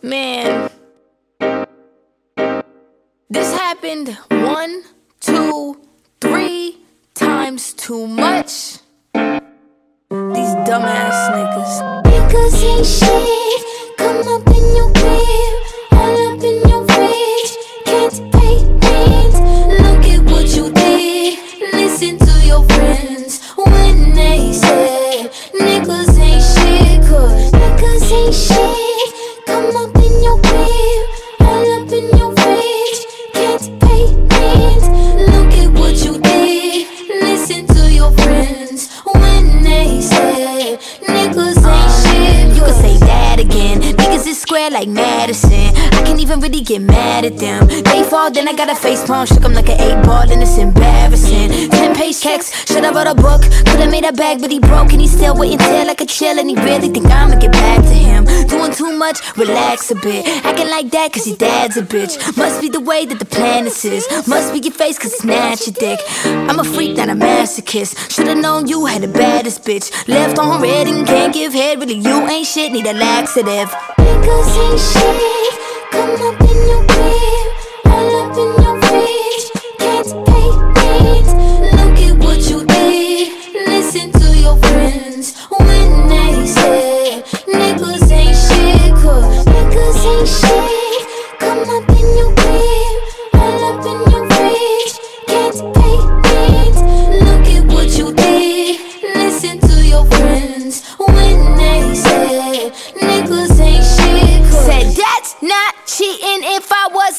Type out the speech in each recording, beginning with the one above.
Man, this happened one, two, three times too much. These dumbass niggas. Niggas ain't shit. Come up in your crib, got a face palm. Shook 'em like an eight ball, and it's embarrassing. Ten page checks, should I wrote a book? Could've made a bag, but he broke, and he still waiting till like a chill. And he really think I'ma get back to him. Doing too much, relax a bit. Acting like that, cause your dad's a bitch. Must be the way that the planet is. Must be your face, cause not your dick. I'm a freak, not a masochist. Should've known you had the baddest bitch. Left on red and can't give head. Really, you ain't shit, need a laxative. Niggas ain't shit. Come up in your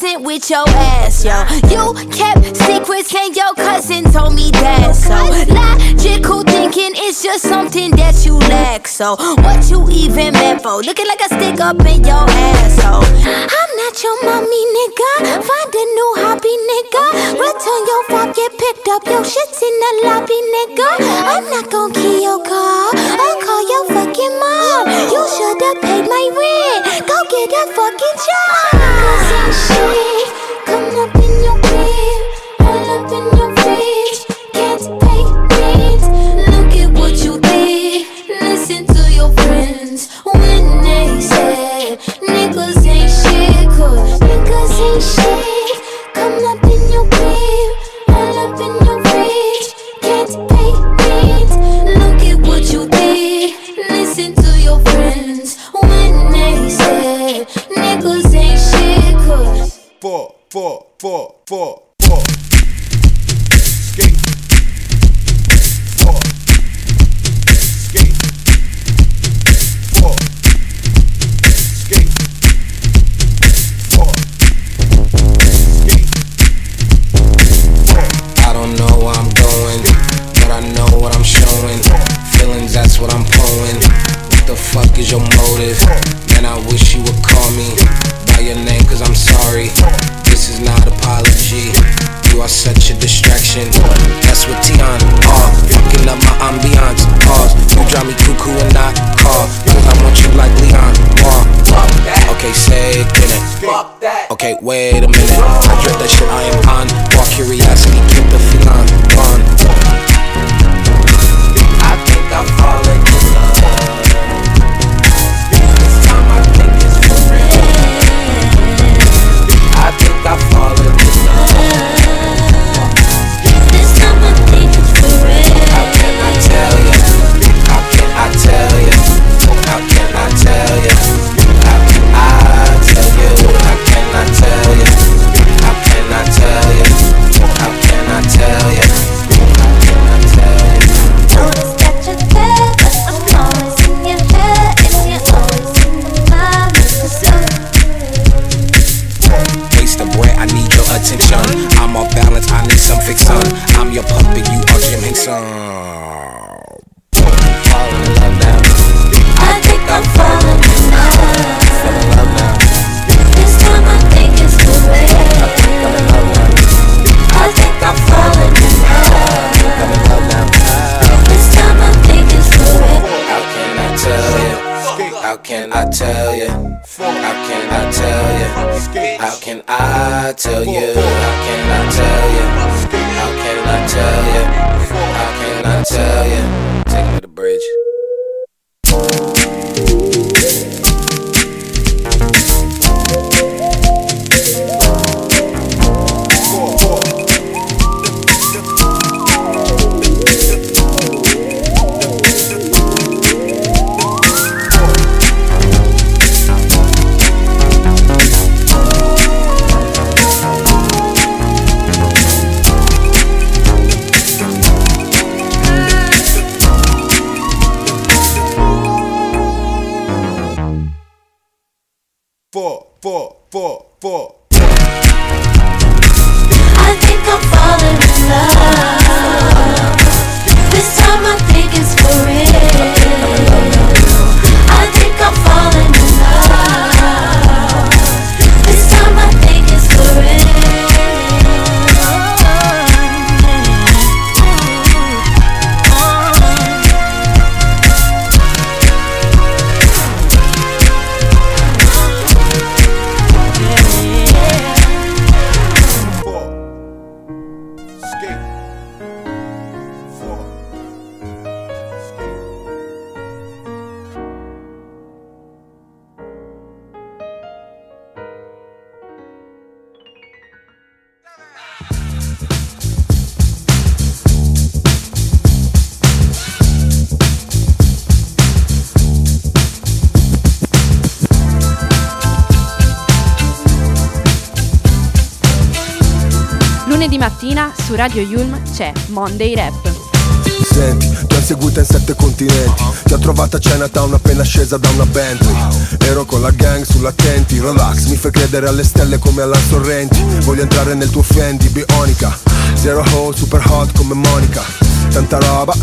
with your ass, yo. You kept secrets and your cousin told me that. So logical thinking is just something that you lack. So what you even meant for? Looking like a stick up in your asshole. I'm not your mommy, nigga. Find a new hobby, nigga. Return your phone, get picked up. Your shit's in the lobby, nigga. I'm not gon' key your car. I'll call your fucking mom. You should've paid my rent. Four, four, That's what Tion are. Fucking up my ambiance. Pause. You drive me cuckoo and not call. Cause I want you like Leon. War. Okay, say it. Okay, wait a minute. I dread that shit I am on. More curiosity, keep the feeling four, four, four. I think I'm falling in love. This time I think it's for real. Mattina su Radio Yulm c'è Monday Rap. Senti, ti ho inseguita in sette continenti. Ti ho trovata a Chinatown appena scesa da una Bentley. Ero con la gang sull'attenti Relax, mi fai credere alle stelle come alla Sorrenti. Voglio entrare nel tuo Fendi, bionica. Zero hole, super hot come Monica. Tanta roba,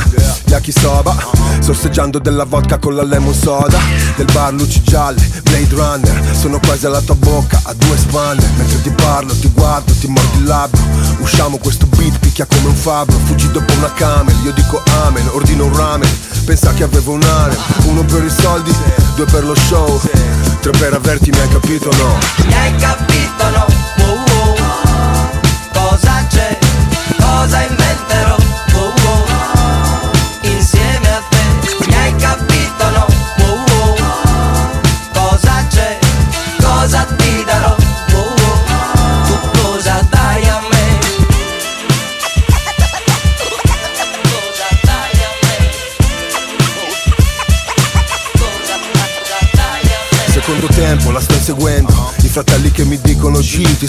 yakisoba Sorseggiando della vodka con la lemon soda. Del bar luci gialle, Blade Runner. Sono quasi alla tua bocca, a due spanne Mentre ti parlo, ti guardo, ti mordi il labbro. Usciamo questo beat, picchia come un fabbro. Fuggi dopo una camel, io dico amen Ordino un ramen, pensa che avevo un harem Uno per i soldi, due per lo show Tre per averti, mi hai capito no? Mi hai capito no? Wow, wow.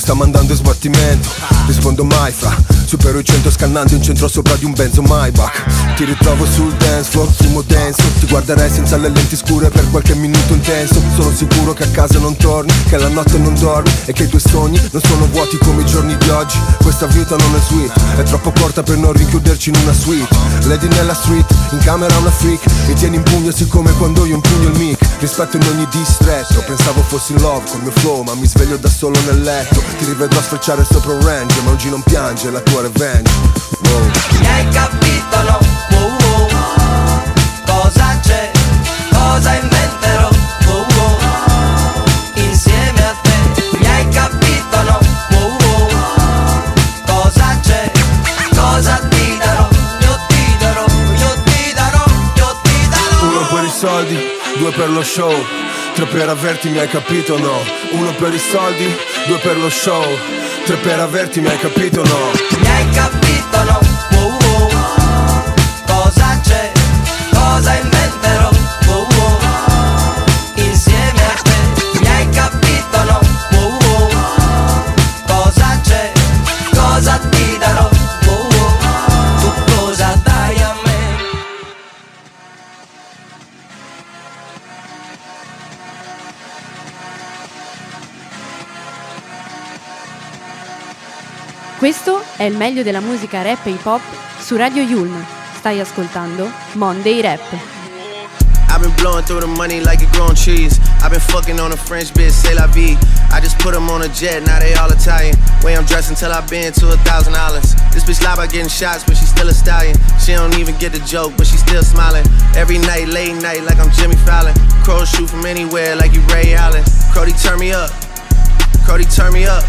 Sta mandando sbattimento. Rispondo mai fra Supero i 100 scannando in centro sopra di un benzo Maybach. Ti ritrovo sul dance floor, fumo denso. Ti guarderei senza le lenti scure per qualche minuto intenso. Sono sicuro che a casa non torni Che la notte non dormi E che i tuoi sogni non sono vuoti come i giorni di oggi. Questa vita non è sweet È troppo corta per non rinchiuderci in una suite. Lady nella street, in camera una freak. Mi tieni in pugno siccome quando io impugno il mic. Rispetto in ogni distretto Pensavo fossi in love col mio flow Ma mi sveglio da solo nel letto. Ti rivedrò sfrecciare sopra un range Ma oggi non piange la tua revenge Wow. Mi hai capito no? Wow, wow. Cosa c'è? Cosa inventerò? Wow, wow. Insieme a te Mi hai capito no? Wow, wow. Cosa c'è? Cosa ti darò? Io ti darò, io ti darò, io ti darò Uno per i soldi, due per lo show Tre per averti, mi hai capito no? Uno per i soldi, due per lo show Tre per averti, mi hai capito no? Mi hai capito no? Questo è il meglio della musica rap e hip hop su Radio Yulm. Stai ascoltando Monday Rap. I've been blowing through the money like grown. I've been fucking on a French bitch, say la vie. I just put them on a jet, now they all Italian. Way I'm dressed until I've been to a thousand dollars. This bitch lie getting shots, but she's still a stallion. She don't even get the joke, but she's still smiling. Every night, late night, like I'm Jimmy Fallon. Shoot from anywhere, like you Ray Allen. Turn me up. Turn me up.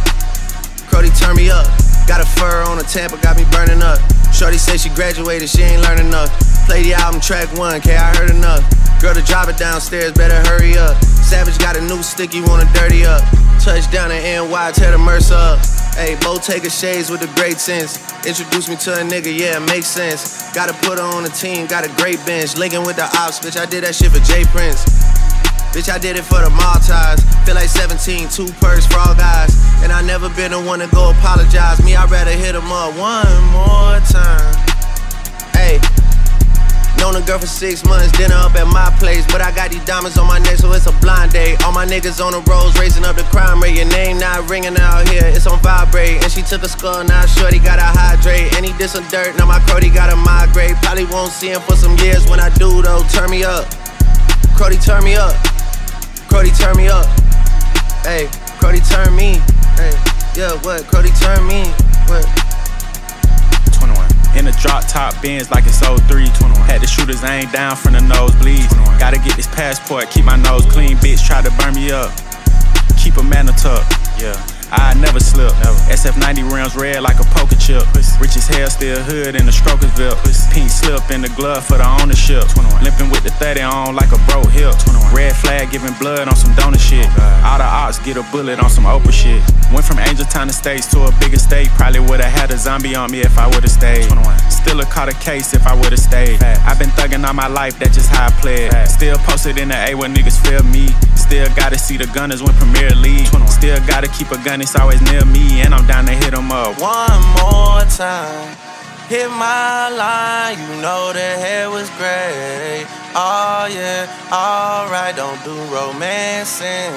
Turn me up. Got a fur on a Tampa, got me burning up. Shorty say she graduated, she ain't learned enough. Play the album track one, K, I heard enough. Girl, the driver downstairs, better hurry up. Savage got a new stick, you wanna dirty up. Touchdown in NY, tear the Mercer up. Hey, Bo Taker shades with a great sense. Introduce me to a nigga, yeah, it makes sense. Gotta put her on the team, got a great bench. Linking with the ops, bitch, I did that shit for Jay Prince. Bitch, I did it for the Maltese. Feel like 17, two purse for all guys. And I never been the one to go apologize. Me, I'd rather hit him up one more time. Hey, Known a girl for six months, dinner up at my place. But I got these diamonds on my neck, so it's a blind date. All my niggas on the roads, raising up the crime rate. Your name not ringing out here, it's on vibrate. And she took a skull, now shorty gotta hydrate. And he did some dirt, now my Crody gotta migrate. Probably won't see him for some years when I do though. Turn me up, Crody, turn me up. Crody, turn me up. Hey, Cody turn me. Hey, yeah, what? Cody turn me. What? 21. In a drop top Benz like it's 03. 21. Had the shooters aim down from the nosebleeds. Gotta get this passport, keep my nose clean. Bitch try to burn me up. Keep a man a tuck. Yeah. I never slip. Never. SF90 rims red like a poker chip. Rich as hell, still hood in the Strokersville. Pink slip in the glove for the ownership. 21. Limping with the 30 on like a bro hip. 21. Red flag giving blood on some donor shit. Oh All the ops get a bullet on some Oprah shit. Went from Angel Town Estates to a bigger state. Probably would've had a zombie on me if I would've stayed. 21. Still a caught a case if I would've stayed. I've been thugging all my life, that's just how I play it. Still posted in the A where niggas feel me. Still gotta see the gunners win Premier League. Still gotta keep a gun, it's always near me. And I'm down to hit 'em up. One more time. Hit my line, you know the hair was great. Oh yeah, alright, don't do romancing.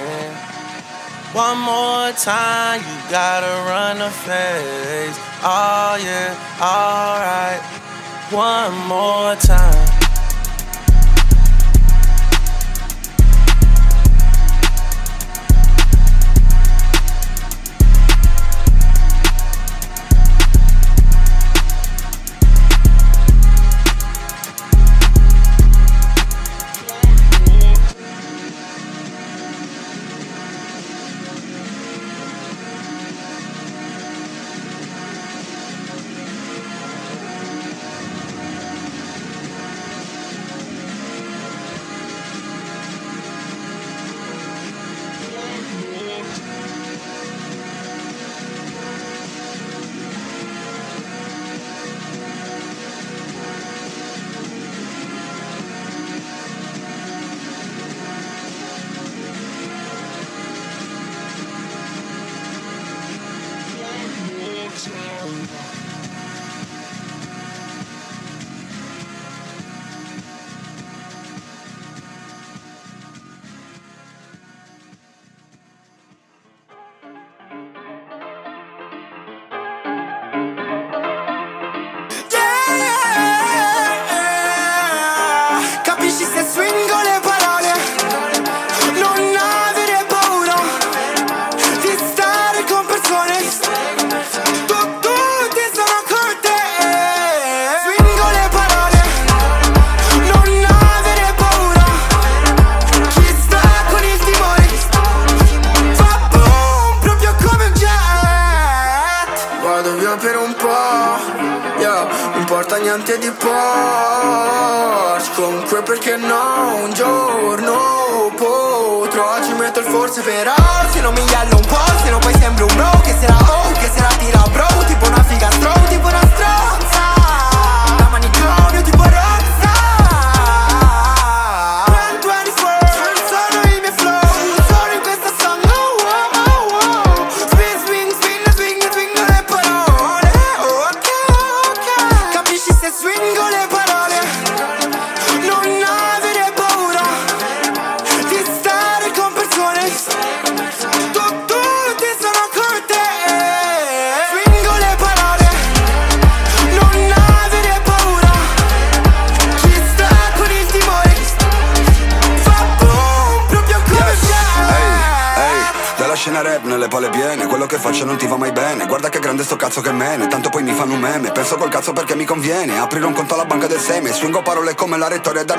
One more time, you gotta run the face. Oh yeah, alright. One more time.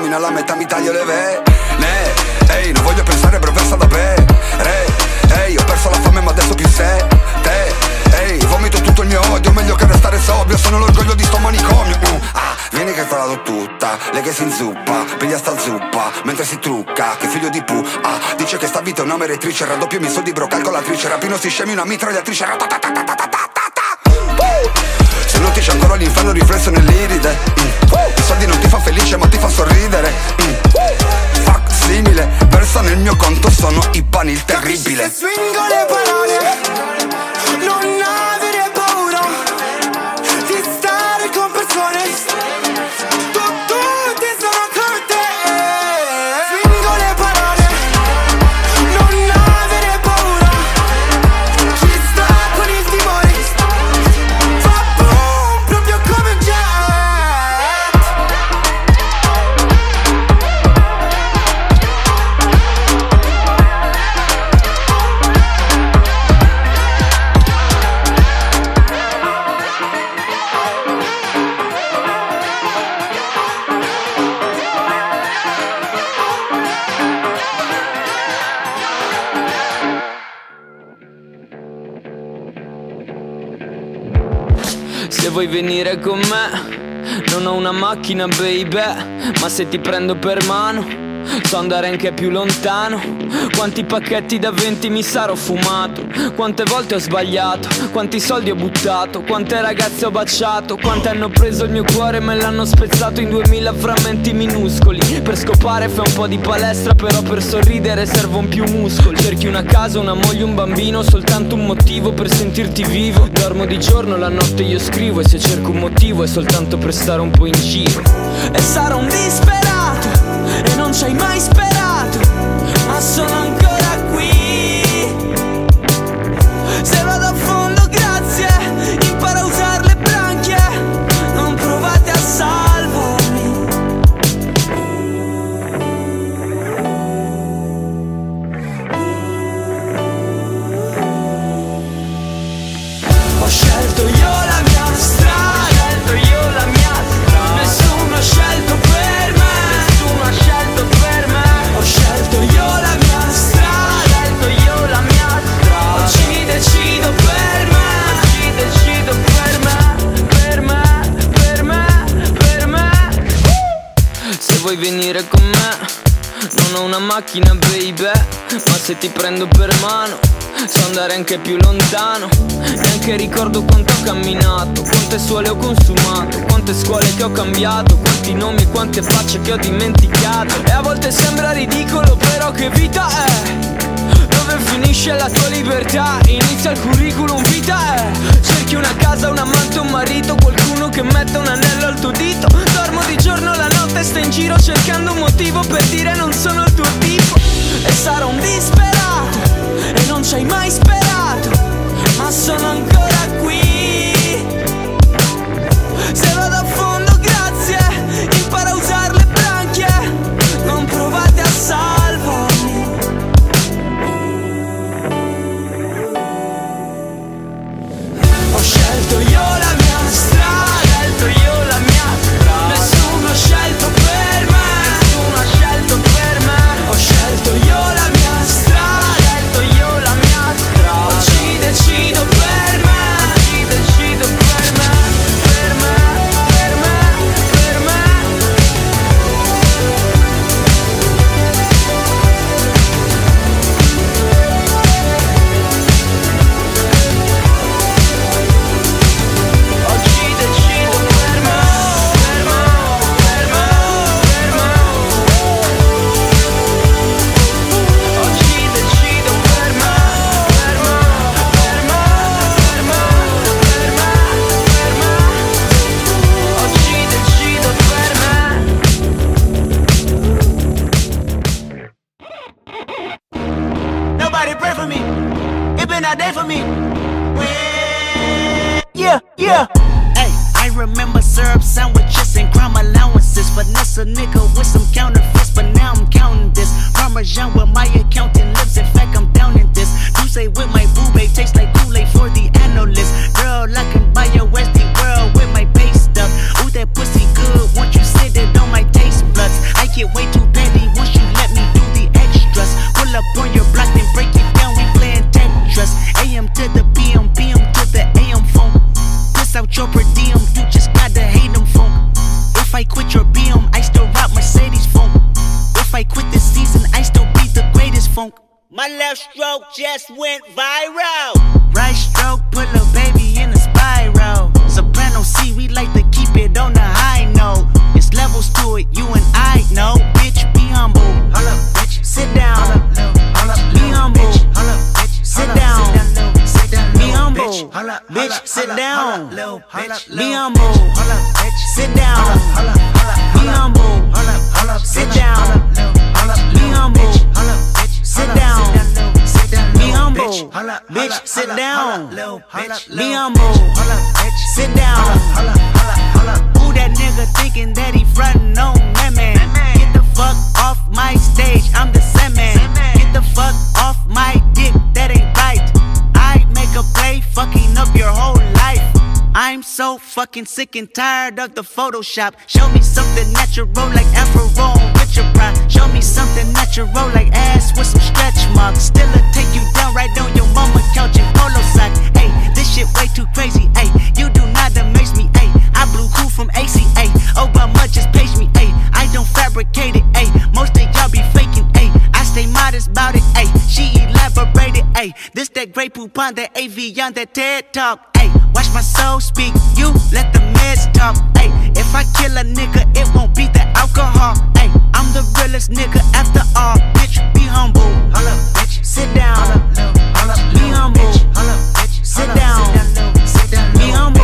cammino alla metà mi taglio le vene. Ehi, non voglio pensare bro, versa da bere. Ehi, ho perso la fame ma adesso più sete Ehi, vomito tutto il mio odio, meglio che restare sobrio. Sono l'orgoglio di sto manicomio. Uh, ah, Vieni che te la do tutta, lei che si inzuppa Piglia sta zuppa, mentre si trucca Che figlio di pu, ah, dice che sta vita è una meretrice Raddoppio mi so di bro, calcolatrice Rapino si scemi una mitragliatrice Se non ti c'è ancora l'inferno riflesso nell'iride mm, i soldi non ti fa felice ma ti fa sorridere. Mm. Fuck simile. Versa nel mio conto sono i pani il terribile. Swingo le parole vuoi venire con me, non ho una macchina baby, ma se ti prendo per mano So andare anche più lontano. Quanti pacchetti da 20 mi sarò fumato? Quante volte ho sbagliato? Quanti soldi ho buttato? Quante ragazze ho baciato? Quante hanno preso il mio cuore e me l'hanno spezzato in duemila frammenti minuscoli? Per scopare fai un po' di palestra Però per sorridere servono più muscoli. Cerchi una casa, una moglie, un bambino Soltanto un motivo per sentirti vivo. Dormo di giorno, la notte io scrivo E se cerco un motivo è soltanto per stare un po' in giro. E sarò un disperato e non ci hai mai sperato, ma sono ancora macchina baby. Ma se ti prendo per mano So andare anche più lontano. Neanche ricordo quanto ho camminato Quante suole ho consumato Quante scuole che ho cambiato Quanti nomi e quante facce che ho dimenticato. E a volte sembra ridicolo però che vita è? Dove finisce la tua libertà? Inizia il curriculum vitae Cerchi una casa, un amante, un marito Qualcuno che metta un anello al tuo dito. Dormo di giorno, la notte sta in giro Cercando un motivo per dire non sono il tuo tipo. E sarò un disperato E non ci hai mai sperato Ma sono ancora qui Bitch, sit down. Be humble. Sit down. Be humble. Sit down. Be humble. Sit down. Be humble. Bitch, sit down. Be humble. Sit down. Who that nigga thinking that he frontin' on that man? Get the fuck off my stage, I'm the Sandman. Get the fuck off my dick, that ain't right nigga play, fucking up your whole life. I'm so fucking sick and tired of the Photoshop. Show me something natural like Afro on Richard Pryor. Show me something natural like ass with some stretch marks. Still a take you down right on your mama couch in polo sock. Hey, this shit way too crazy. Hey, you do not amaze me. Hey, I blew cool from ACA. Oh, but much just page me. Hey, I don't fabricate it. Hey, most of y'all be faking stay modest about it, ayy. She elaborated, ayy. This that great poop on that AV on that TED talk, ayy. Watch my soul speak, you let the meds talk, ayy. If I kill a nigga, it won't be the alcohol, ayy. I'm the realest nigga after all, bitch. Be humble, hold up, bitch. Sit down, be humble, holla, bitch. sit down.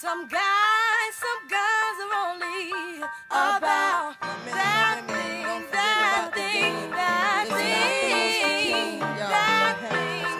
Some guys, some girls are only about that thing, that thing, that thing, that thing,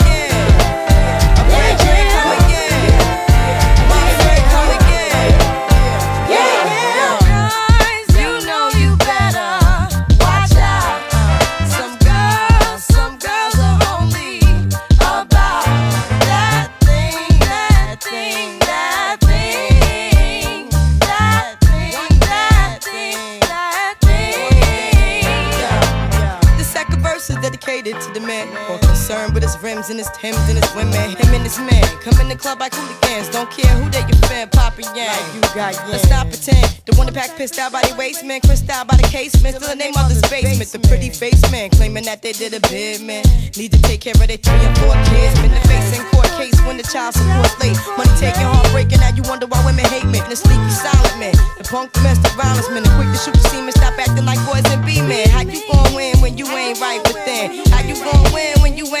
it to the man concerned with his rims and his Timbs and his women. Him and his man come in the club like hooligans. Don't care who they your fan, Papa Yang. you got Let's not pretend. The one that pack pissed out by the waist man, crissed out by the casement. Still the name of this basement. The pretty face man claiming that they did a bid man. Need to take care of their three and four kids. Been the face in court case when the child support late. Money taking, heart breaking. Now you wonder why women hate men. The sleepy silent man, the punk domestic violence man, the quick to shoot the semen. Stop acting like boys and be men. How you gon' win when you ain't right within? How you gon' win when you ain't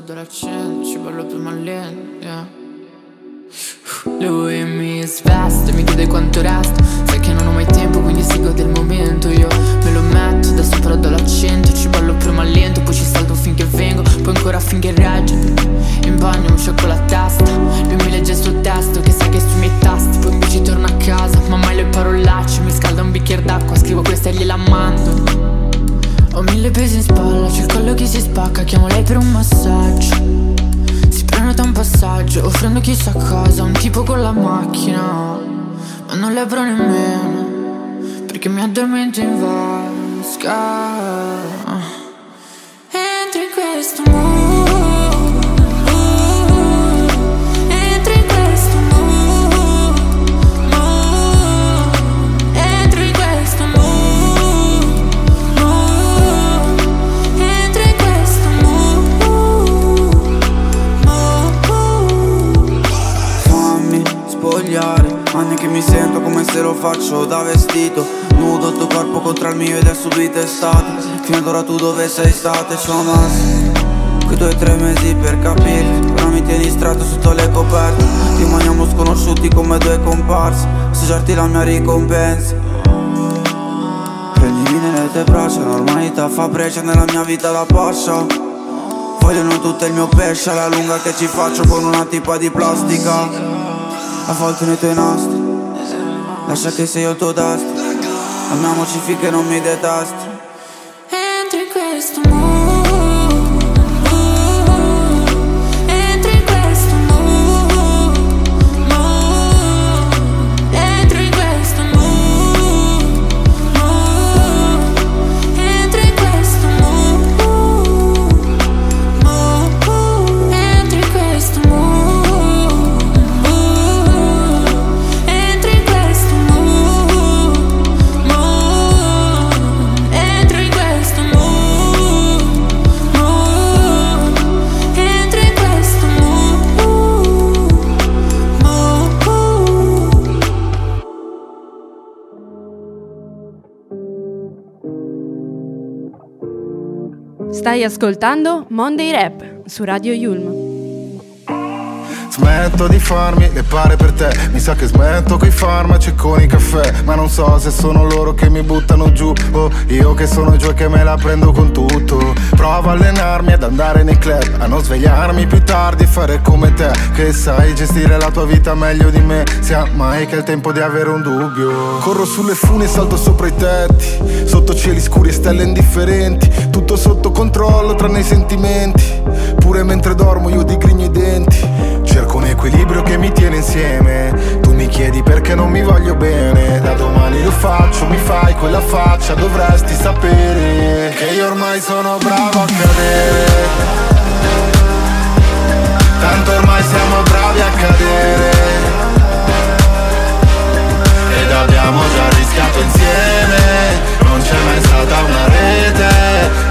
La notte, adesso freddo l'accento, ci parlo più malin, yeah. Lui mi sveste, mi chiede quanto resta Sai che non ho mai tempo quindi si gode il momento. Io me lo metto, adesso però do l'accento Ci ballo prima lento, poi ci salto finché vengo Poi ancora finché regge. In bagno mi sciocco la testa Lui mi legge sul testo che sa che sui miei tasti. Poi invece torno a casa, ma mai le parolacce Mi scalda un bicchiere d'acqua, scrivo questa e gliela mando ho mille pesi in spalla, c'è il collo che si spacca Chiamo lei per un massaggio. Si prenota un passaggio, offrendo chissà cosa Un tipo con la macchina. Ma non le apro nemmeno Perché mi addormento in vasca. Entro in questo mood che mi sento come se lo faccio da vestito. Nudo il tuo corpo contro il mio ed è subito estate. Fino ad ora tu dove sei stata e c'ho massimo Quei due o tre mesi per capirti. Però mi tieni stretto sotto le coperte. Rimaniamo sconosciuti come due comparsi. Assaggiarti la mia ricompensa. Prendimi nelle tue braccia Normalità fa breccia nella mia vita la pascia. Vogliono tutto il mio pesce alla lunga che ci faccio con una tipa di plastica. Avvolto nei tuoi nastri Acha que sei eu tô dasta A minha mochi fica e não me detesta Stai ascoltando Monday Rap su Radio Yulm. Smetto di farmi le pare per te. Mi sa che smetto coi farmaci e con i caffè Ma non so se sono loro che mi buttano giù O io che sono giù e che me la prendo con tutto. Provo a allenarmi ad andare nei club A non svegliarmi più tardi e fare come te Che sai gestire la tua vita meglio di me. Sia mai che è il tempo di avere un dubbio. Corro sulle fune e salto sopra i tetti Sotto cieli scuri e stelle indifferenti. Tutto sotto controllo tranne i sentimenti. Pure mentre dormo io digrigno i denti Cerco un equilibrio che mi tiene insieme. Tu mi chiedi perché non mi voglio bene. Da domani lo faccio, mi fai quella faccia Dovresti sapere Che io ormai sono bravo a cadere. Tanto ormai siamo bravi a cadere. Ed abbiamo già rischiato insieme. Non c'è mai stata una rete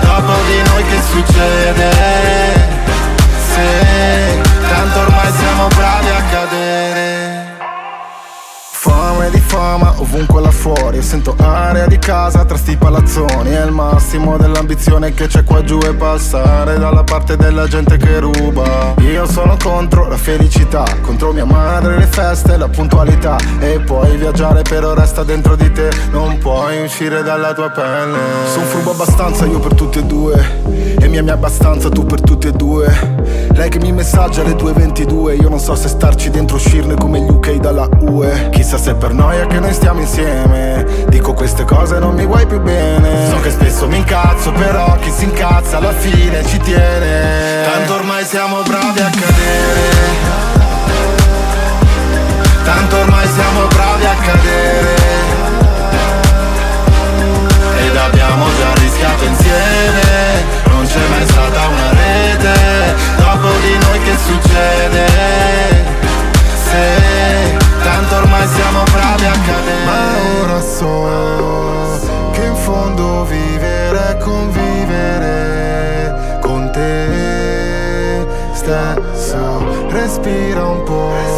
Sento aria di casa tra sti palazzoni. È il massimo dell'ambizione che c'è qua giù E passare dalla parte della gente che ruba. Io sono contro la felicità Contro mia madre, le feste, la puntualità. E puoi viaggiare però resta dentro di te. Non puoi uscire dalla tua pelle. Sono furbo abbastanza io per tutti e due. E mi ami abbastanza tu per tutti e due. Lei che mi messaggia alle 2.22 Io non so se starci dentro uscirne come gli UK dalla UE Chissà se per noia che noi stiamo insieme Dico queste cose non mi vuoi più bene. So che spesso mi incazzo però chi si incazza alla fine ci tiene. Tanto ormai siamo bravi a cadere. Tanto ormai siamo bravi a cadere. Ed abbiamo già rischiato insieme. Non c'è mai stata una rete Dopo di noi che succede? Se tanto ormai siamo bravi a cadere Ma ora so che in fondo vivere è convivere con te stesso. Respira un po'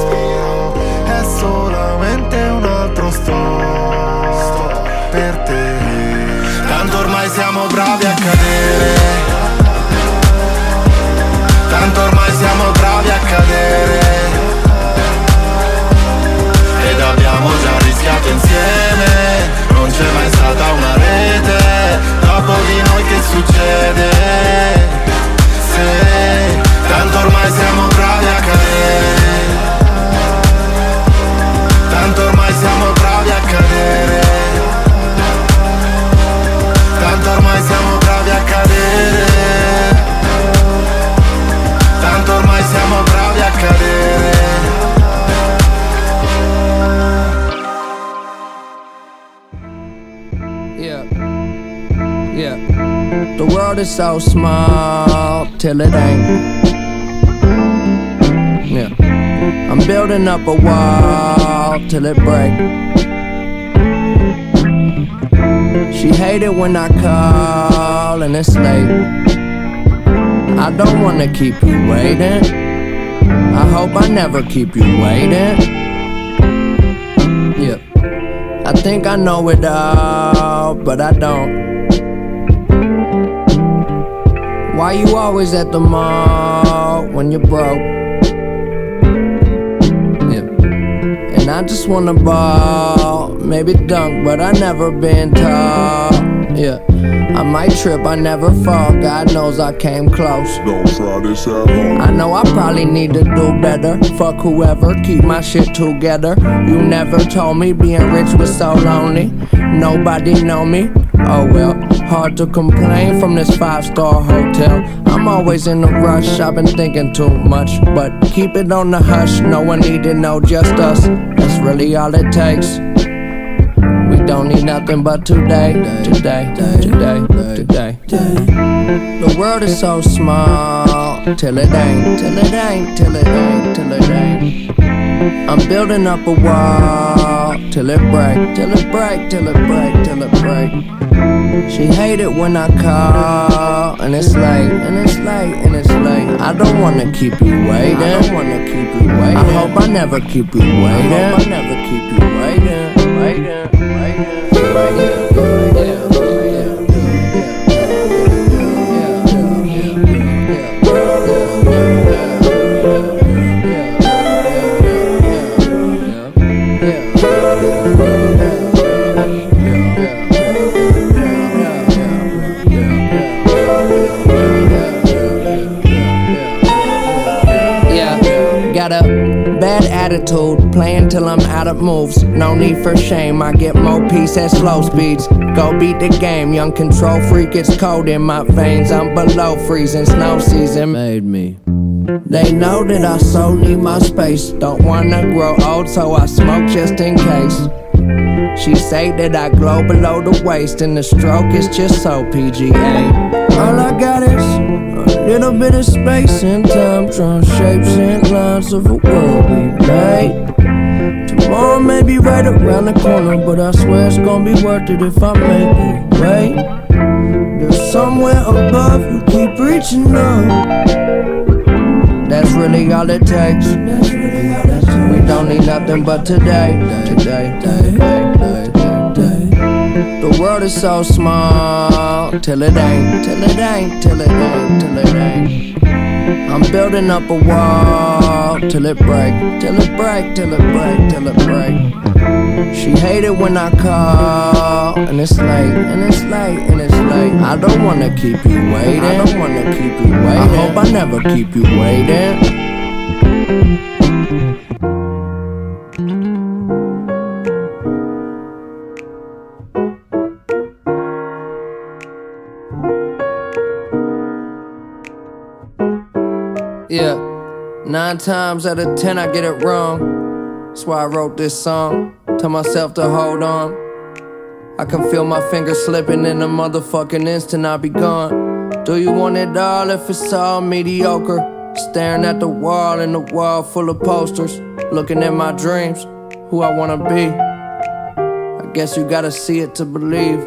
da una rete Dopo di noi che succede? So small till it ain't. Yeah. I'm building up a wall till it break. She hate it when I call and it's late. I don't wanna keep you waiting. I hope I never keep you waiting. Yeah. I think I know it all, but I don't. Why you always at the mall when you're broke? Yeah. And I just wanna ball, maybe dunk, but I never been tall. Yeah. I might trip, I never fall. God knows I came close. Don't try this at home. I know I probably need to do better. Fuck whoever, keep my shit together. You never told me being rich was so lonely. Nobody know me. Oh well, hard to complain from this five star hotel. I'm always in a rush, I've been thinking too much. But keep it on the hush, no one need to know, just us. That's really all it takes. We don't need nothing but today, today, today, today. The world is so small till it ain't, till it ain't, till it ain't, till it ain't. I'm building up a wall till it break, till it break, till it break, till it break. She hate it when I call and it's late, and it's late, and it's late. I don't wanna keep you waiting. I don't wanna keep you waiting. I hope I never keep you waiting. I hope I never keep you waiting, waiting, waiting, waiting. Attitude, playing till I'm out of moves. No need for shame, I get more peace at slow speeds. Go beat the game, young control freak, it's cold in my veins. I'm below freezing, snow season made me. They know that I so need my space. Don't wanna grow old, so I smoke just in case. She say that I glow below the waist, and the stroke is just so PGA. All I got is a little bit of space and time, drawing shapes and lines of a world we made. Tomorrow may be right around the corner, but I swear it's gonna be worth it if I make it. Wait, there's somewhere above you keep reaching up. That's really all it takes. We don't need nothing but today, today, today. The world is so small till it ain't, till it ain't, till it ain't, till it ain't. I'm building up a wall till it break, till it break, till it break, till it break. She hate it when I call, and it's late, and it's late, and it's late. I don't wanna keep you waiting. I don't wanna keep you waiting. I hope I never keep you waiting. Nine times out of ten I get it wrong. That's why I wrote this song. Tell myself to hold on. I can feel my fingers slipping in a motherfucking instant I'll be gone. Do you want it all if it's all mediocre? Staring at the wall and the wall full of posters. Looking at my dreams, who I wanna be. I guess you gotta see it to believe.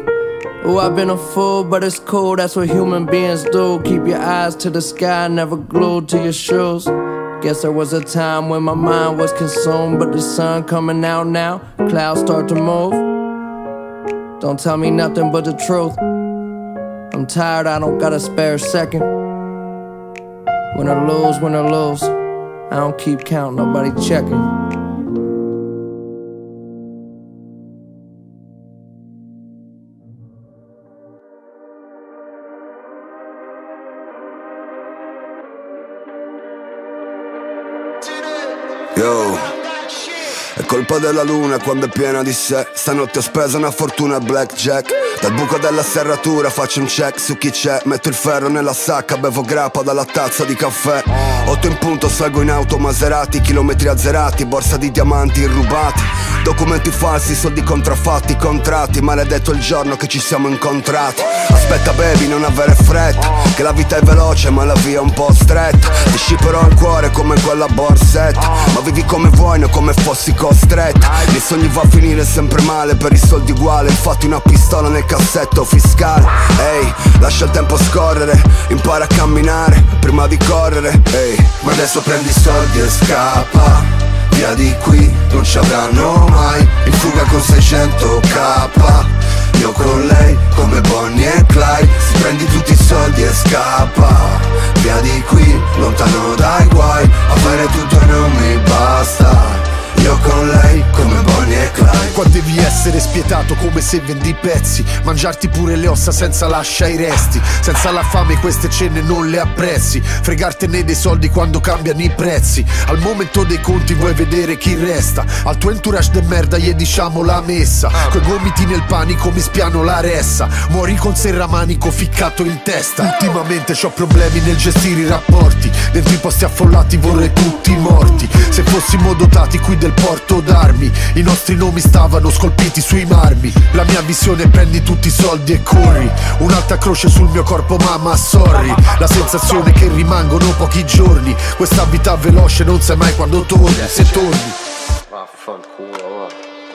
Oh, I've been a fool, but it's cool. That's what human beings do. Keep your eyes to the sky, never glued to your shoes. Guess there was a time when my mind was consumed, but the sun coming out now. Clouds start to move. Don't tell me nothing but the truth. I'm tired, I don't got a spare second. Win or lose, win or lose. I don't keep count, nobody checking. Colpa della luna quando è piena di sé. Stanotte ho speso una fortuna blackjack. Dal buco della serratura faccio un check su chi c'è. Metto il ferro nella sacca, bevo grappa dalla tazza di caffè. Otto in punto salgo in auto Maserati. Chilometri azzerati, borsa di diamanti rubati. Documenti falsi, soldi contraffatti, contratti. Maledetto il giorno che ci siamo incontrati. Aspetta baby, non avere fretta Che la vita è veloce ma la via è un po' stretta. Ti scipperò il cuore come quella borsetta Ma vivi come vuoi, non come fossi costretta Nei sogni va a finire sempre male Per i soldi uguali Infatti una pistola nel cassetto fiscale. Ehi, lascia il tempo scorrere Impara a camminare prima di correre. Ehi, ma adesso prendi i soldi e scappa. Via di qui non ci avranno mai. In fuga con 600k Io con lei come Bonnie e Clyde. Si prendi tutti i soldi e scappa. Via di qui lontano dai guai. Avere tutto non mi basta io con lei come Bonnie e Clyde. Qua devi essere spietato come se vendi pezzi. Mangiarti pure le ossa senza lascia i resti. Senza la fame queste cene non le apprezzi. Fregartene dei soldi quando cambiano i prezzi. Al momento dei conti vuoi vedere chi resta. Al tuo entourage de merda gli diciamo la messa. Coi gomiti nel panico mi spiano la ressa. Muori con serramanico ficcato in testa. Ultimamente ho problemi nel gestire i rapporti. Dentro i posti affollati vorrei tutti morti. Se fossimo dotati qui del porto d'armi. I nostri nomi stavano scolpiti sui marmi. La mia visione prendi tutti i soldi e corri. Un'altra croce sul mio corpo mamma sorry La sensazione che rimangono pochi giorni. Questa vita veloce non sai mai quando torni Se torni.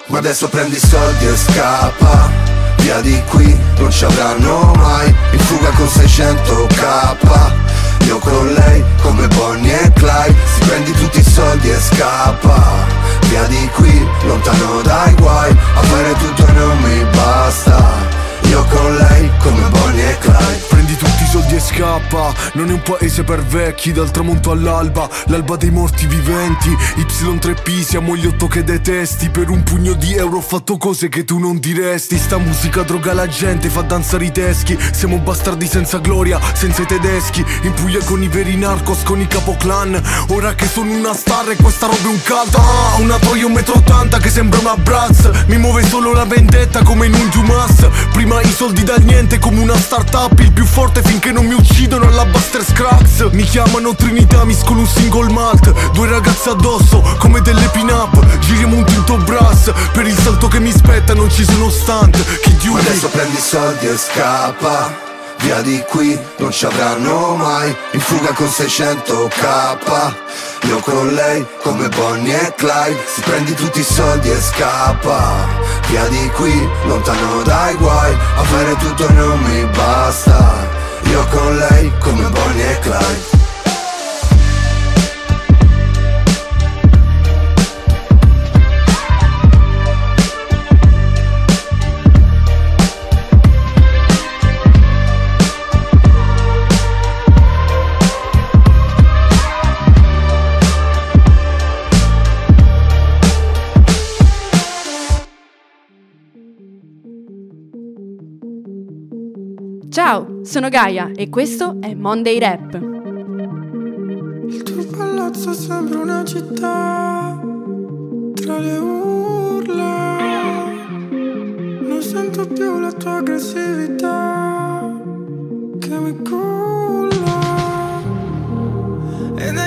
Ma adesso prendi i soldi e scappa. Via di qui non ci avranno mai. In fuga con 600k Io con lei come Bonnie e Clyde. Si prendi tutti i soldi e scappa Via di qui lontano dai guai Avere tutto e non mi basta io con lei come Bonnie e Clyde. Prendi tutti i soldi e scappa Non è un paese per vecchi Dal tramonto all'alba L'alba dei morti viventi. Y3P siamo gli otto che detesti Per un pugno di euro ho fatto cose che tu non diresti. Sta musica droga la gente Fa danzare i teschi. Siamo bastardi senza gloria Senza i tedeschi. In Puglia con i veri narcos Con i capoclan. Ora che sono una star e questa roba è un caldo ah, Una Toyo 1,80 m che sembra una Bratz. Mi muove solo la vendetta come in un Jumas Prima i soldi dal niente come una startup Il più forte finché non mi uccidono alla Buster Scrax Mi chiamano Trinità, miscolo un single malt Due ragazze addosso come delle pin-up. Giriamo un tinto brass Per il salto che mi spetta non ci sono stunt. Chi Ma adesso prendi i soldi e scappa Via di qui non ci avranno mai. In fuga con 600k Io con lei come Bonnie e Clyde. Si prendi tutti i soldi e scappa. Via di qui lontano dai guai. Avere tutto e non mi basta. Io con lei come Bonnie e Clyde Ciao, sono Gaia e questo è Monday Rap. Il tuo palazzo sembra una città tra le urla. Non sento più la tua aggressività che mi culla. E da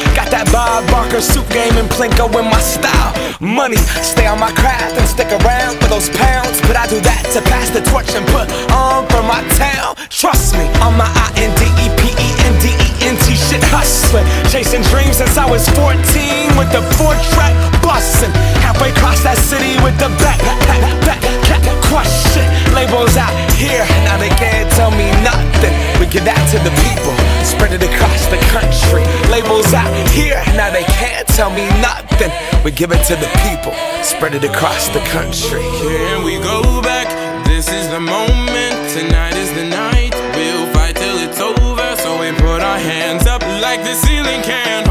That Bob Barker suit game and Plinko in my style. Money, stay on my craft and stick around for those pounds. But I do that to pass the torch and put on for my town. Trust me, on my I N D E P E N D E N T shit hustling. Chasing dreams since I was 14 with the four track bustin'. Halfway across that city with the back, back, back, back, shit. Labels out here, now they can't tell me nothing. We give that to the people, spread it across the country. Labels out here, now they can't tell me nothing. We give it to the people, spread it across the country. Can we go back? This is the moment. Tonight hands up like the ceiling can't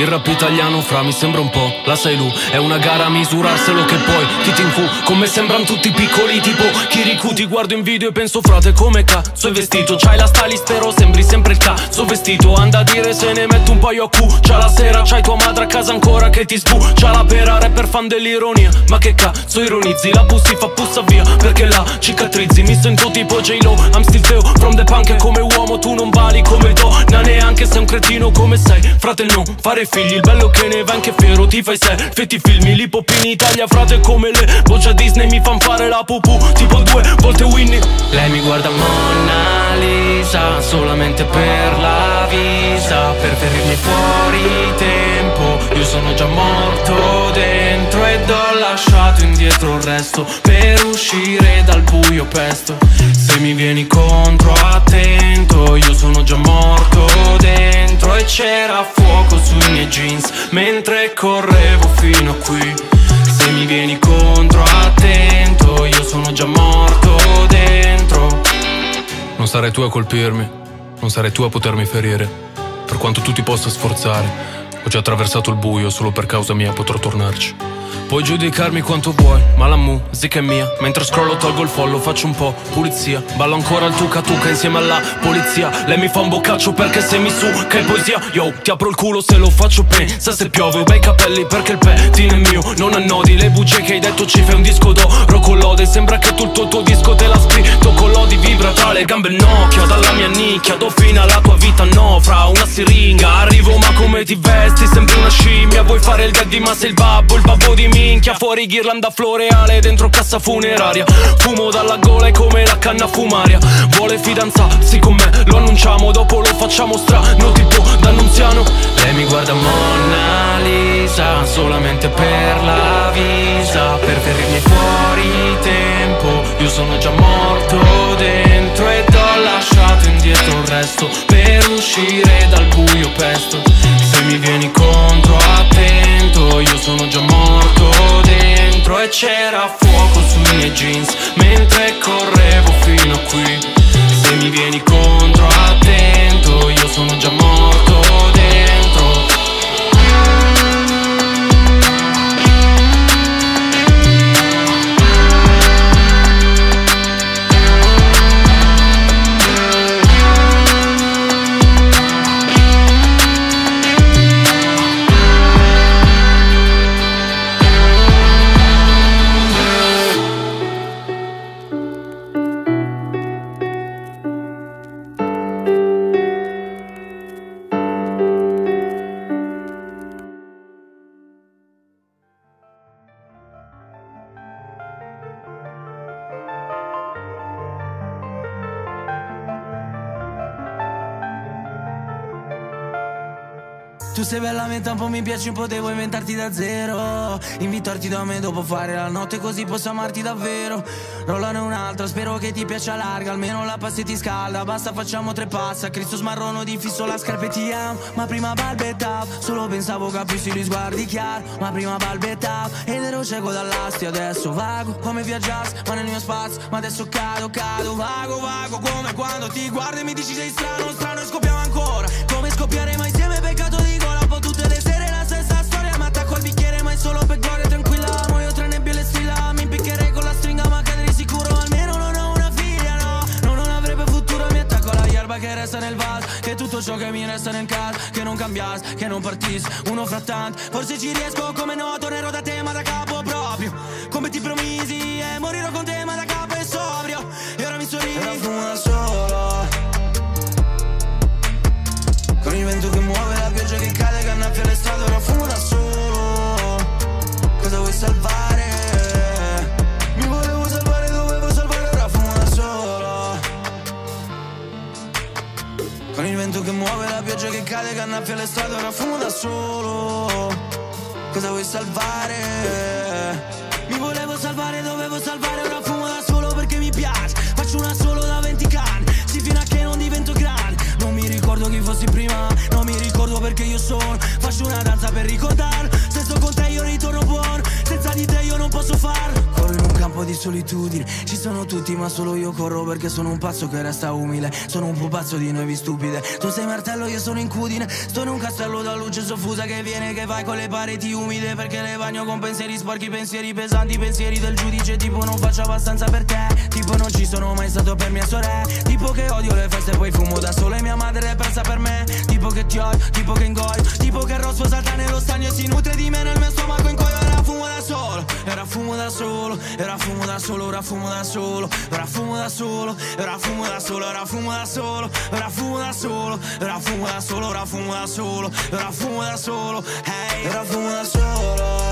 Il rap italiano fra mi sembra un po', la sai lui È una gara a misurarselo che poi ti ti fu Come sembrano tutti piccoli tipo Kiriku Ti guardo in video e penso frate come cazzo è vestito? C'hai la stylist però sembri sempre il cazzo vestito. Anda a dire se ne metto un paio a cu. C'ha la sera, c'hai tua madre a casa ancora che ti spu C'ha la pera, rapper fan dell'ironia. Ma che cazzo ironizzi? La pussi fa pussa via Perché la cicatrizzi. Mi sento tipo J-Lo I'm still Theo. From the punk E come uomo tu non vali come donna Neanche sei un cretino come sei. Frate no, fare figli Il bello che ne va anche fiero Ti fai selfie, ti filmi L'hip hop in Italia frate come le Voce a Disney mi fan fare la pupù Tipo due volte Winnie. Lei mi guarda Mona Lisa Solamente per la visa Per ferirmi fuori tempo Io sono già morto dentro Ed ho lasciato indietro il resto Per uscire dal buio pesto Se mi vieni contro attento Io sono già morto dentro E c'era fuoco sui miei jeans Mentre correvo fino a qui. Se mi vieni contro attento Io sono già morto dentro Non sarai tu a colpirmi Non sarai tu a potermi ferire. Per quanto tu ti possa sforzare Ho già attraversato il buio Solo per causa mia potrò tornarci Puoi giudicarmi quanto vuoi, ma la musica è mia. Mentre scrollo tolgo il follow, faccio un po' pulizia. Ballo ancora il tuca tuca insieme alla polizia. Lei mi fa un boccaccio perché se mi su che è poesia. Yo, ti apro il culo se lo faccio pensa se piove. Ho bei capelli perché il pettine è mio Non annodi. Le bugie che hai detto ci fai un disco d'oro con lode. Sembra che tutto il tuo disco te l'ha scritto con lodi Vibra tra le gambe il Nokia Dalla mia nicchia do fine alla tua vita no Fra una siringa arrivo ma come ti vesti? Sembri una scimmia Vuoi fare il daddy ma sei il babbo Il babbo di minchia Fuori ghirlanda floreale Dentro cassa funeraria. Fumo dalla gola è come la canna fumaria. Vuole fidanzarsi con me Lo annunciamo dopo lo facciamo strano Tipo d'annunziano. Lei mi guarda Mona Lisa Solamente per la visa. Per ferirmi fuori tempo Io sono già morto dentro Ed ho lasciato indietro il resto Per uscire dal buio pesto Se mi vieni contro attento Io sono già morto dentro E c'era fuoco sui miei jeans Mentre correvo fino a qui. Se mi vieni contro attento Io sono già morto Tu sei bella meta, un po' mi piaci, un po' devo inventarti da zero. Invitarti da me dopo fare la notte così posso amarti davvero. Rollane un'altra, spero che ti piaccia larga. Almeno la passi e ti scalda, basta facciamo tre passi A Cristo smarrono di fisso la scarpa e ti amo Ma prima balbettavo, solo pensavo capissi gli sguardi chiari Ma prima balbettavo, ed ero cieco dall'asti. Adesso vago, come viaggiassi, ma nel mio spazio Ma adesso cado, cado, vago, vago Come quando ti guardo e mi dici sei strano, strano E scoppiamo ancora, come scoppiare mai insieme peccato solo per gloria Tranquilla, muoio tra nebbie e le strilla Mi impiccherei con la stringa ma cadrei sicuro. Almeno non ho una figlia, no. No, non avrebbe futuro Mi attacco alla yerba che resta nel vaso Che tutto ciò che mi resta nel caso Che non cambiasse, che non partisse Uno fra tanti Forse ci riesco come no Tornerò da te ma da capo proprio. Come ti promisi E morirò con te pioggia che cade Che annaffia le strade Ora fumo da solo. Cosa vuoi salvare? Mi volevo salvare, dovevo salvare Ora fumo da solo perché mi piace. Faccio una solo da 20 canne Sì fino a che non divento grande Non mi ricordo chi fossi prima Non mi ricordo perché io sono. Faccio una danza per ricordare Se sto con te io ritorno buono Senza di te io non posso farlo Corro in un campo di solitudine. Ci sono tutti ma solo io corro perché sono un pazzo che resta umile. Sono un pupazzo di noi stupide. Tu sei martello, io sono incudine Sto in un castello da luce soffusa che viene Che vai con le pareti umide. Perché le bagno con pensieri sporchi Pensieri pesanti, pensieri del giudice. Tipo non faccio abbastanza per te. Tipo non ci sono mai stato per mia sorella. Tipo che odio le feste poi fumo da solo E mia madre è persa per me. Tipo che ti odio, tipo che ingoio. Tipo che il rosso salta nello stagno e si nutre di me nel mio stomaco in solo, era fumo da solo Era fumo da solo, ora fumo da solo Era fumo da solo, era fumo da solo Era fumo da solo, era fumo da solo Era fumo da solo, ora fumo da solo Era fumo da solo, hey Era fumo da solo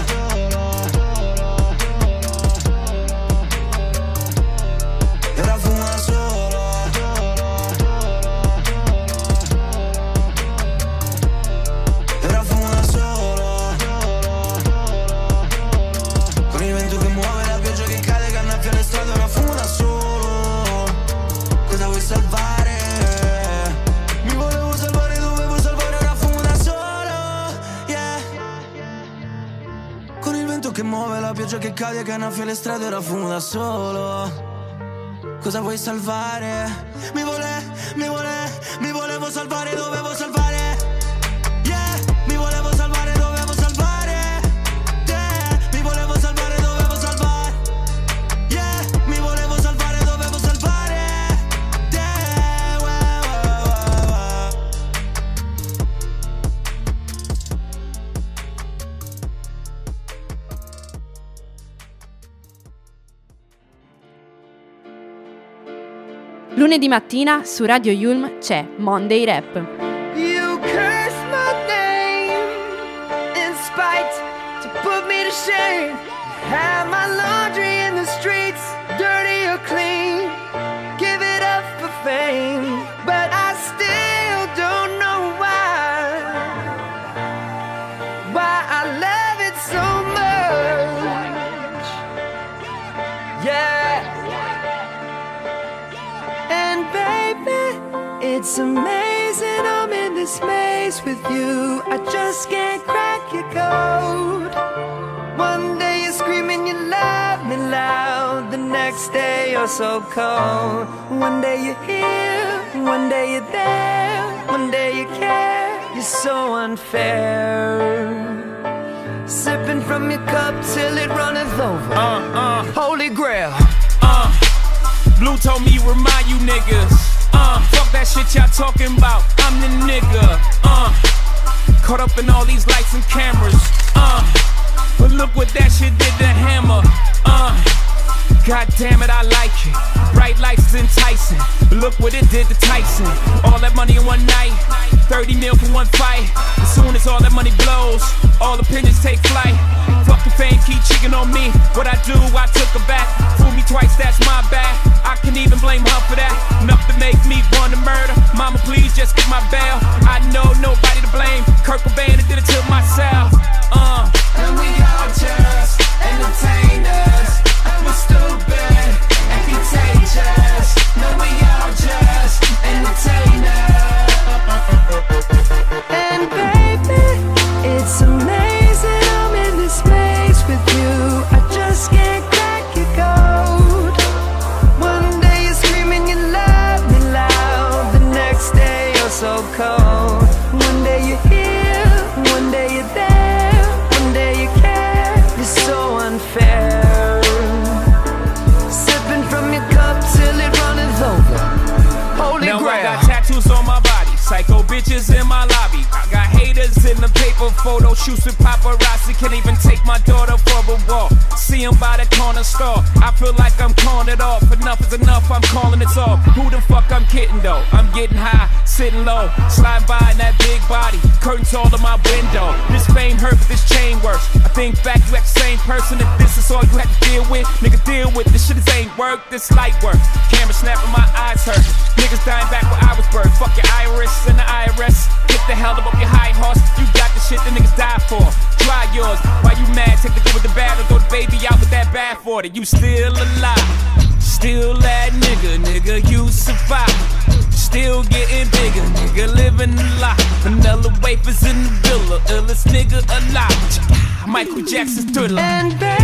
che muove la pioggia che cade che annaffia le strade Ora fumo da solo Cosa vuoi salvare? Mi vole, mi vole, mi volevo salvare, dovevo Lunedì mattina su Radio Yulm c'è Monday Rap. You so cold. One day you're here, one day you're there, one day you care. You're so unfair. Sipping from your cup till it runneth over. Uh, uh. Holy grail. Uh, Blue told me remind you niggas. Uh, fuck that shit y'all talking about. I'm the nigga. Uh, caught up in all these lights and cameras. Uh, but look what that shit did to Hammer. Uh, God damn it, I like it. Bright lights is enticing. Look what it did to Tyson. All that money in one night. 30 mil for one fight. As soon as all that money blows, all opinions take flight. Fuck the fame, keep cheating on me. What I do, I took her back. Fool me twice, that's my bad. I can even blame her for that. Enough to make me want to murder. Mama, please just get my bail. I know nobody to blame. Kurt Cobain did it to myself. Uh. And we all just shoots with paparazzi. Can't even take my daughter for a walk. See 'em by the corner store. I feel like I'm calling it off. Enough is enough, I'm calling it off. Who the fuck I'm kidding though? I'm getting high, sitting low, sliding by in that big body. Curtains all in my window. This fame hurt, but this chain works. I think back, you act the same person. If this is all you have to deal with, nigga, deal with this shit. This ain't work, this light work. Still alive. Still that nigga, nigga, you survive. Still getting bigger, nigga, living a lot. Vanilla wafers in the villa, illest nigga alive. Michael Jackson's thriller. And